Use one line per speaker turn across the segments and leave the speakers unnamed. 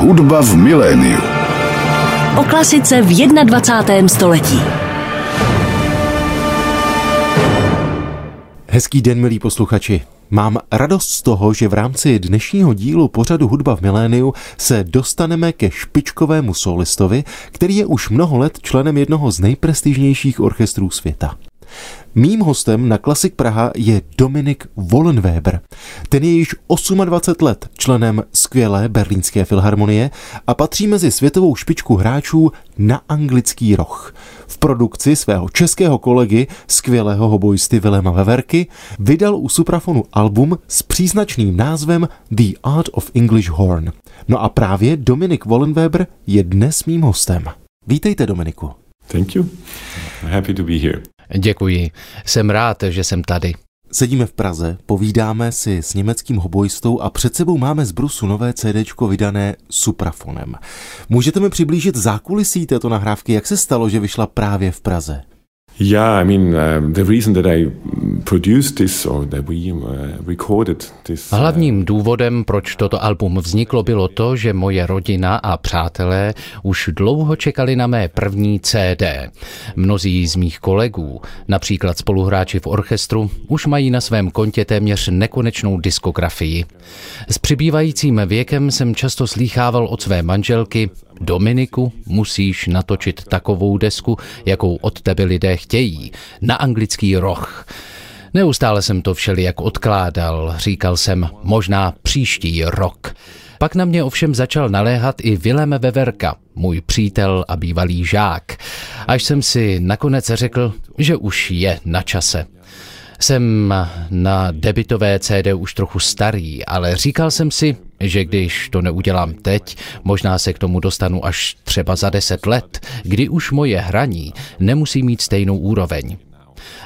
Hudba v miléniu.
O klasice v 21. století.
Hezký den, milí posluchači. Mám radost z toho, že v rámci dnešního dílu pořadu Hudba v miléniu se dostaneme ke špičkovému solistovi, který je už mnoho let členem jednoho z nejprestižnějších orchestrů světa. Mým hostem na Klasik Praha je Dominik Wollenweber. Ten je již 28 let členem skvělé berlínské filharmonie a patří mezi světovou špičku hráčů na anglický roh. V produkci svého českého kolegy, skvělého hobojisty Vilema Veverky, vydal u Suprafonu album s příznačným názvem The Art of English Horn. No a právě Dominik Wollenweber je dnes mým hostem. Vítejte, Dominiku.
Thank you. I'm happy to be here.
Děkuji. Jsem rád, že jsem tady.
Sedíme v Praze, povídáme si s německým hobojistou a před sebou máme z Brusu nové CD vydané Suprafonem. Můžete mi přiblížit zákulisí této nahrávky, jak se stalo, že vyšla právě v Praze?
Yeah, I mean, uh, the reason that I produced this or that we uh, recorded this.
Uh, Hlavním důvodem, proč toto album vzniklo, bylo to, že moje rodina a přátelé už dlouho čekali na mé první CD. Mnozí z mých kolegů, například spoluhráči v orchestru, už mají na svém kontě téměř nekonečnou diskografii. S přibývajícím věkem jsem často slýchával od své manželky, Dominiku, musíš natočit takovou desku, jakou od tebe lidé chtějí, na anglický roh. Neustále jsem to všelijak odkládal, říkal jsem možná příští rok. Pak na mě ovšem začal naléhat i Vilém Veverka, můj přítel a bývalý žák, až jsem si nakonec řekl, že už je na čase. Jsem na debitové CD už trochu starý, ale říkal jsem si, že když to neudělám teď, možná se k tomu dostanu až třeba za deset let, kdy už moje hraní nemusí mít stejnou úroveň.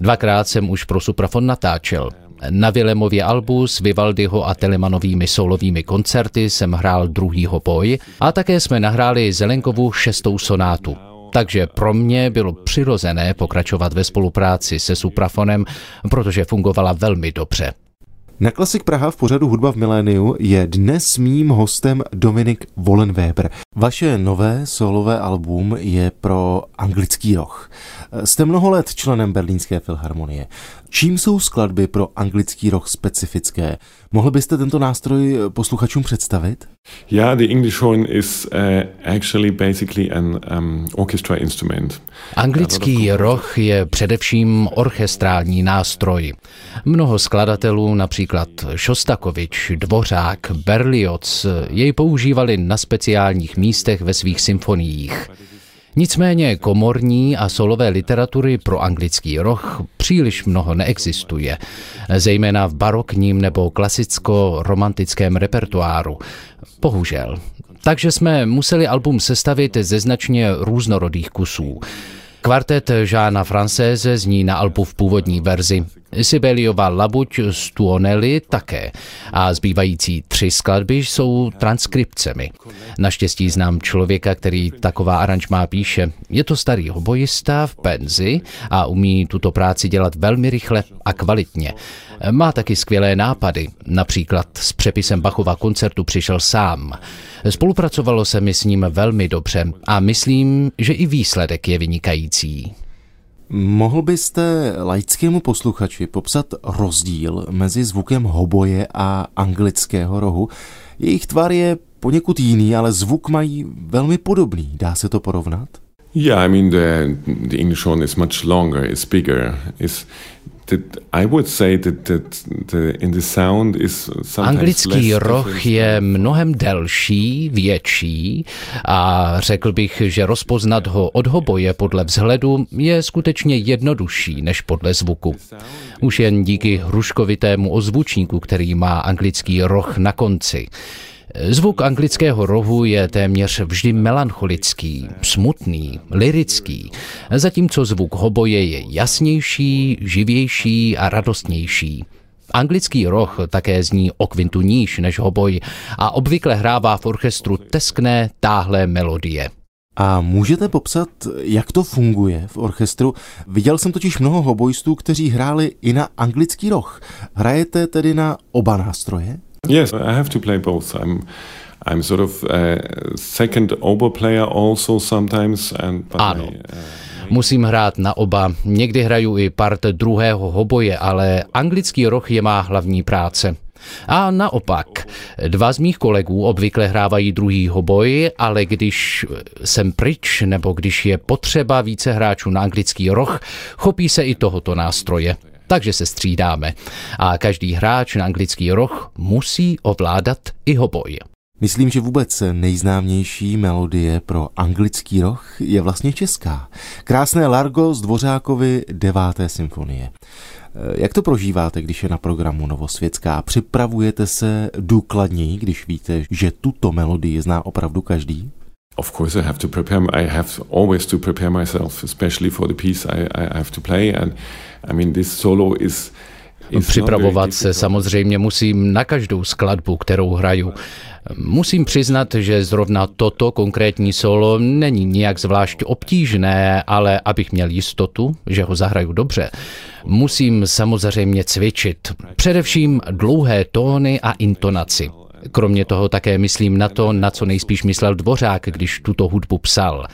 Dvakrát jsem už pro Suprafon natáčel. Na Vilemově albu s Vivaldiho a Telemanovými solovými koncerty jsem hrál druhýho boj a také jsme nahráli Zelenkovu šestou sonátu. Takže pro mě bylo přirozené pokračovat ve spolupráci se Suprafonem, protože fungovala velmi dobře.
Na Klasik Praha v pořadu Hudba v miléniu je dnes mým hostem Dominik Wollenweber. Vaše nové solové album je pro anglický roh. Jste mnoho let členem Berlínské filharmonie. Čím jsou skladby pro anglický roh specifické? Mohl byste tento nástroj posluchačům představit?
Yeah, the English horn is uh, actually basically an um, orchestra instrument.
Anglický roh je především orchestrální nástroj. Mnoho skladatelů, například Šostakovič, Dvořák, Berlioz, jej používali na speciálních místech ve svých symfoniích. Nicméně komorní a solové literatury pro anglický roh příliš mnoho neexistuje, zejména v barokním nebo klasicko-romantickém repertoáru. Bohužel. Takže jsme museli album sestavit ze značně různorodých kusů. Kvartet Žána Francéze zní na albu v původní verzi. Sibeliova Labuť z Tuonely také a zbývající tři skladby jsou transkripcemi. Naštěstí znám člověka, který taková aranžmá píše. Je to starý hobojista v penzi a umí tuto práci dělat velmi rychle a kvalitně. Má taky skvělé nápady, například s přepisem Bachova koncertu přišel sám. Spolupracovalo se mi s ním velmi dobře a myslím, že i výsledek je vynikající.
Mohl byste laickému posluchači popsat rozdíl mezi zvukem hoboje a anglického rohu? Jejich tvar je poněkud jiný, ale zvuk mají velmi podobný. Dá se to porovnat?
Yeah, I mean the the English one is much longer, it's bigger, it's
Anglický roh je mnohem delší, větší a řekl bych, že rozpoznat ho od hoboje podle vzhledu je skutečně jednodušší než podle zvuku. Už jen díky hruškovitému ozvučníku, který má anglický roh na konci. Zvuk anglického rohu je téměř vždy melancholický, smutný, lirický, zatímco zvuk hoboje je jasnější, živější a radostnější. Anglický roh také zní o kvintu níž než hoboj a obvykle hrává v orchestru teskné, táhlé melodie.
A můžete popsat, jak to funguje v orchestru? Viděl jsem totiž mnoho hobojistů, kteří hráli i na anglický roh. Hrajete tedy na oba nástroje?
Yes, I have to play both. I'm I'm sort of a second oboe player also sometimes. And,
ano. I, uh, Musím hrát na oba. Někdy hraju i part druhého hoboje, ale anglický roh je má hlavní práce. A naopak, dva z mých kolegů obvykle hrávají druhý hoboj, ale když jsem pryč nebo když je potřeba více hráčů na anglický roh, chopí se i tohoto nástroje. Takže se střídáme. A každý hráč na anglický roh musí ovládat i hoboj.
Myslím, že vůbec nejznámější melodie pro anglický roh je vlastně česká. Krásné Largo z Dvořákovy deváté symfonie. Jak to prožíváte, když je na programu Novosvětská? Připravujete se důkladněji, když víte, že tuto melodii zná opravdu každý?
Of course, I have to prepare. I have always to prepare myself, especially for the piece I, I have to play. And I mean, this solo is
Připravovat se samozřejmě musím na každou skladbu, kterou hraju. Musím přiznat, že zrovna toto konkrétní solo není nijak zvlášť obtížné, ale abych měl jistotu, že ho zahraju dobře, musím samozřejmě cvičit. Především dlouhé tóny a intonaci. Kromě toho také myslím na to, na co nejspíš myslel Dvořák, když tuto hudbu psal.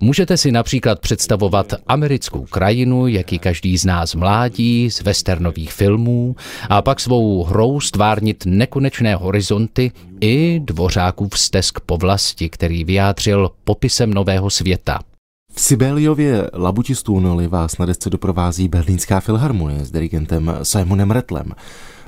Můžete si například představovat americkou krajinu, jaký každý z nás mládí, z westernových filmů, a pak svou hrou stvárnit nekonečné horizonty i dvořákův stesk po vlasti, který vyjádřil popisem nového světa.
V Sibeliově Labutistů Noli vás na desce doprovází Berlínská filharmonie s dirigentem Simonem Retlem.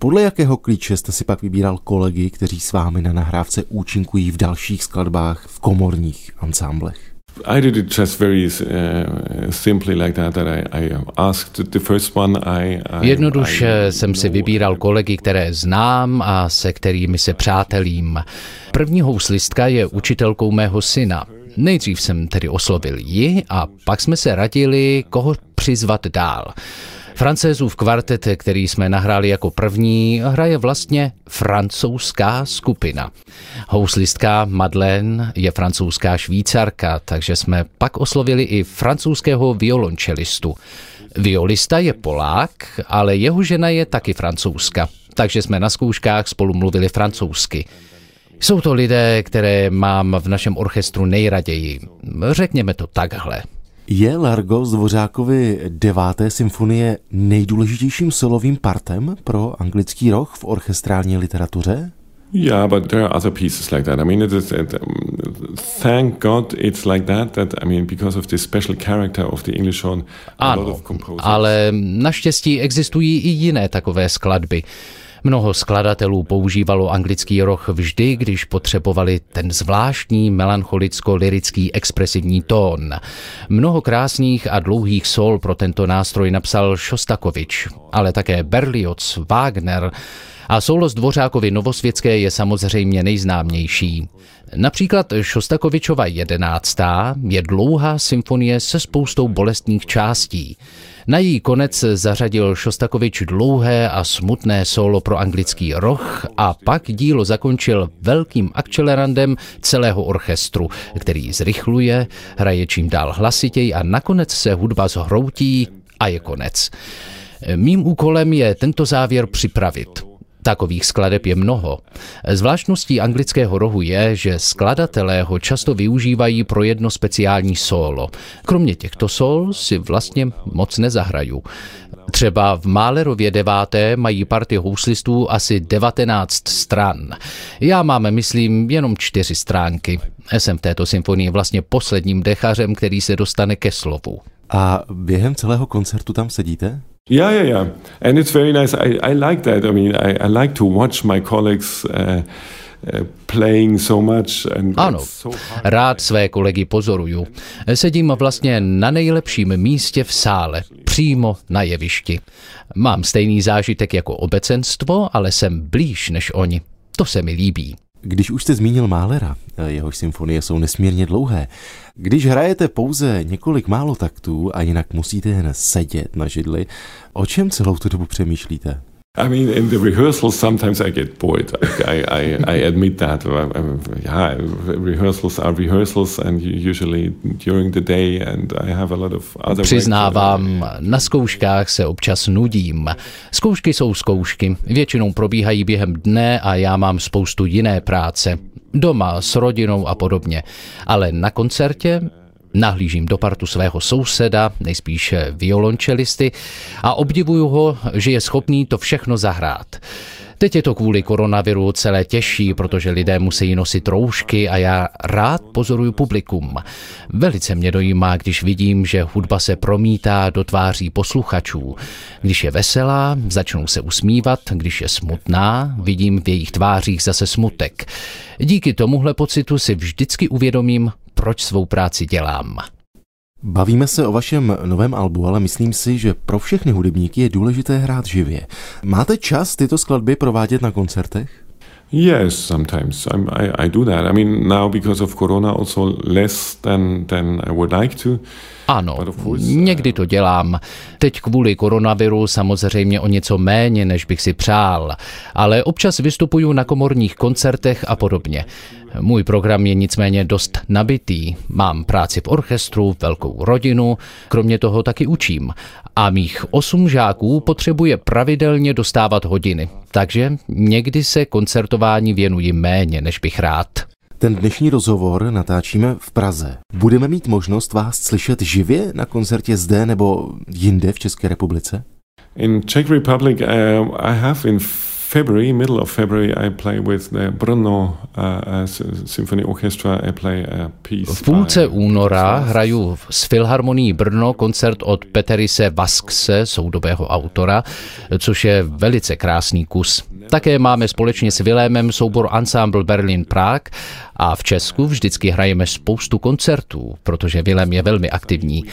Podle jakého klíče jste si pak vybíral kolegy, kteří s vámi na nahrávce účinkují v dalších skladbách v komorních ansámblech?
I did it just very uh, simply like that, that I, I asked the first one I,
I Jednoduše I jsem si vybíral kolegy, které znám a se kterými se přátelím. První houslistka je učitelkou mého syna. Nejdřív jsem tedy oslovil ji a pak jsme se radili, koho přizvat dál. Francézův kvartet, který jsme nahráli jako první, hraje vlastně francouzská skupina. Houslistka Madeleine je francouzská švýcarka, takže jsme pak oslovili i francouzského violončelistu. Violista je Polák, ale jeho žena je taky francouzska, takže jsme na zkouškách spolu mluvili francouzsky. Jsou to lidé, které mám v našem orchestru nejraději. Řekněme to takhle.
Je Largo z Dvořákovy deváté symfonie nejdůležitějším solovým partem pro anglický roh v orchestrální literatuře?
Yeah, but there are other pieces like that. I mean, it is, it, um, thank God it's like that. That I mean, because of the special character of the English horn,
ano, ale naštěstí existují i jiné takové skladby. Mnoho skladatelů používalo anglický roh vždy, když potřebovali ten zvláštní melancholicko-lirický expresivní tón. Mnoho krásných a dlouhých sol pro tento nástroj napsal Šostakovič, ale také Berlioz, Wagner, a solo z Dvořákovy Novosvětské je samozřejmě nejznámější. Například Šostakovičova jedenáctá je dlouhá symfonie se spoustou bolestných částí. Na její konec zařadil Šostakovič dlouhé a smutné solo pro anglický roh a pak dílo zakončil velkým akcelerandem celého orchestru, který zrychluje, hraje čím dál hlasitěji a nakonec se hudba zhroutí a je konec. Mým úkolem je tento závěr připravit. Takových skladeb je mnoho. Zvláštností anglického rohu je, že skladatelé ho často využívají pro jedno speciální solo. Kromě těchto sol si vlastně moc nezahraju. Třeba v Málerově deváté mají party houslistů asi 19 stran. Já mám, myslím, jenom čtyři stránky. Jsem v této symfonii vlastně posledním dechařem, který se dostane ke slovu.
A během celého koncertu tam sedíte?
Yeah, yeah, yeah. And it's very nice. I, I like that. I mean, I, I like to watch my colleagues. Uh, uh playing so much and
ano, rád své kolegy pozoruju. Sedím vlastně na nejlepším místě v sále, přímo na jevišti. Mám stejný zážitek jako obecenstvo, ale jsem blíž než oni. To se mi líbí.
Když už jste zmínil Málera, jehož symfonie jsou nesmírně dlouhé, když hrajete pouze několik málo taktů a jinak musíte jen sedět na židli, o čem celou tu dobu přemýšlíte?
I mean, in the rehearsals, sometimes I get bored. I, I, I admit that. Yeah, rehearsals are rehearsals, and usually during the day, and I have a lot of other.
Přiznávám, na zkouškách se občas nudím. Zkoušky jsou zkoušky. Většinou probíhají během dne a já mám spoustu jiné práce. doma s rodinou a podobně. Ale na koncertě Nahlížím do partu svého souseda, nejspíš violončelisty, a obdivuju ho, že je schopný to všechno zahrát. Teď je to kvůli koronaviru celé těžší, protože lidé musí nosit roušky a já rád pozoruju publikum. Velice mě dojímá, když vidím, že hudba se promítá do tváří posluchačů. Když je veselá, začnou se usmívat, když je smutná, vidím v jejich tvářích zase smutek. Díky tomuhle pocitu si vždycky uvědomím, proč svou práci dělám.
Bavíme se o vašem novém albu, ale myslím si, že pro všechny hudebníky je důležité hrát živě. Máte čas tyto skladby provádět na koncertech?
Yes, sometimes I'm, I, I do that. I mean, now because of Corona, also less than than I would like to.
Ano, někdy to dělám. Teď kvůli koronaviru samozřejmě o něco méně, než bych si přál, ale občas vystupuju na komorních koncertech a podobně. Můj program je nicméně dost nabitý. Mám práci v orchestru, velkou rodinu, kromě toho taky učím. A mých osm žáků potřebuje pravidelně dostávat hodiny. Takže někdy se koncertování věnuji méně, než bych rád.
Ten dnešní rozhovor natáčíme v Praze. Budeme mít možnost vás slyšet živě na koncertě zde nebo jinde v České republice?
In Czech Republic, uh, I have in February, middle of February, I play with the Brno uh, uh, Symphony Orchestra. I play a piece.
V půlce února hraju s Filharmonií Brno koncert od Peterise Vaskse, soudobého autora, což je velice krásný kus. Také máme společně s Vilémem soubor Ensemble Berlin Prague a v Česku vždycky hrajeme spoustu koncertů, protože Vilém je velmi aktivní.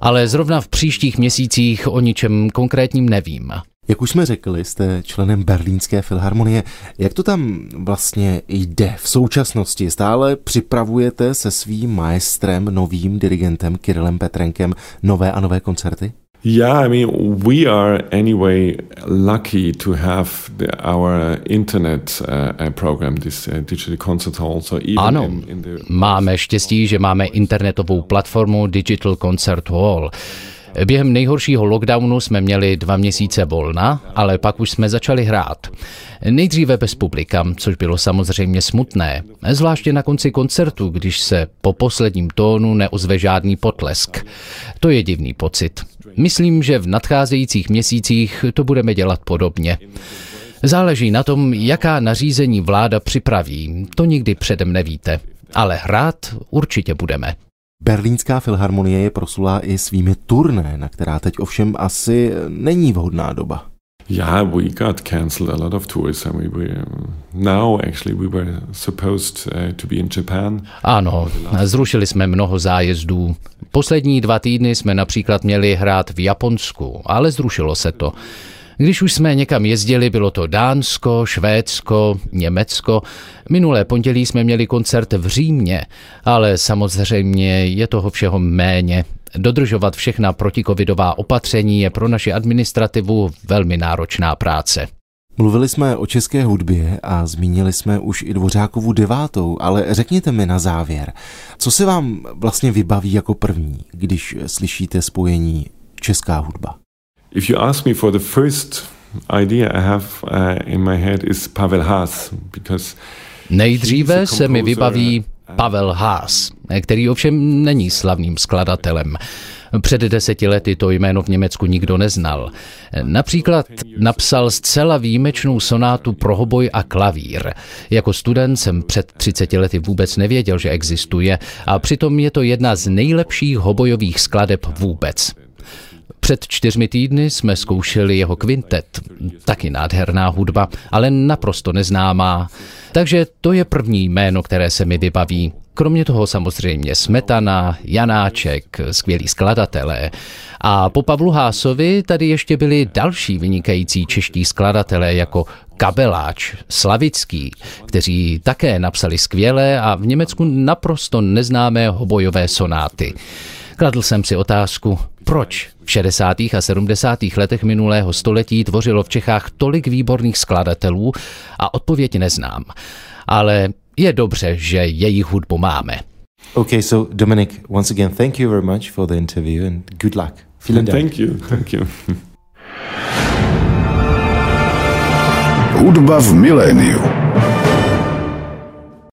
Ale zrovna v příštích měsících o ničem konkrétním nevím.
Jak už jsme řekli, jste členem Berlínské filharmonie. Jak to tam vlastně jde v současnosti? Stále připravujete se svým maestrem, novým dirigentem Kirilem Petrenkem nové a nové koncerty?
Yeah, I mean, we are anyway lucky to have the, our internet uh, uh program, this uh, digital concert hall. So even
ano, in, in the... máme štěstí, že máme internetovou platformu Digital Concert Hall. Během nejhoršího lockdownu jsme měli dva měsíce volna, ale pak už jsme začali hrát. Nejdříve bez publika, což bylo samozřejmě smutné, zvláště na konci koncertu, když se po posledním tónu neozve žádný potlesk. To je divný pocit. Myslím, že v nadcházejících měsících to budeme dělat podobně. Záleží na tom, jaká nařízení vláda připraví, to nikdy předem nevíte. Ale hrát určitě budeme.
Berlínská filharmonie je proslulá i svými turné, na která teď ovšem asi není vhodná doba.
Yeah, we got cancelled a lot of tours and we were now actually we were supposed uh, to be in Japan.
Ano, zrušili jsme mnoho zájezdů. Poslední dva týdny jsme například měli hrát v Japonsku, ale zrušilo se to. Když už jsme někam jezdili, bylo to Dánsko, Švédsko, Německo. Minulé pondělí jsme měli koncert v Římě, ale samozřejmě je toho všeho méně. Dodržovat všechna protikovidová opatření je pro naši administrativu velmi náročná práce.
Mluvili jsme o české hudbě a zmínili jsme už i Dvořákovu devátou, ale řekněte mi na závěr, co se vám vlastně vybaví jako první, když slyšíte spojení česká hudba?
If you ask me for the first idea I have uh, in my head is Pavel Haas, because
Nejdříve se mi vybaví Pavel Haas, který ovšem není slavným skladatelem. Před deseti lety to jméno v Německu nikdo neznal. Například napsal zcela výjimečnou sonátu pro hoboj a klavír. Jako student jsem před 30 lety vůbec nevěděl, že existuje a přitom je to jedna z nejlepších hobojových skladeb vůbec. Před čtyřmi týdny jsme zkoušeli jeho kvintet. Taky nádherná hudba, ale naprosto neznámá. Takže to je první jméno, které se mi vybaví. Kromě toho samozřejmě Smetana, Janáček, skvělí skladatelé. A po Pavlu Hásovi tady ještě byli další vynikající čeští skladatelé jako Kabeláč, Slavický, kteří také napsali skvělé a v Německu naprosto neznámé hobojové sonáty. Kladl jsem si otázku, proč v 60. a 70. letech minulého století tvořilo v Čechách tolik výborných skladatelů a odpověď neznám. Ale je dobře, že jejich hudbu máme.
Okay, so Dominic, once again, thank you very much for the interview and good luck.
Vielen Dank. Thank you, thank you.
Hudba v miléniu.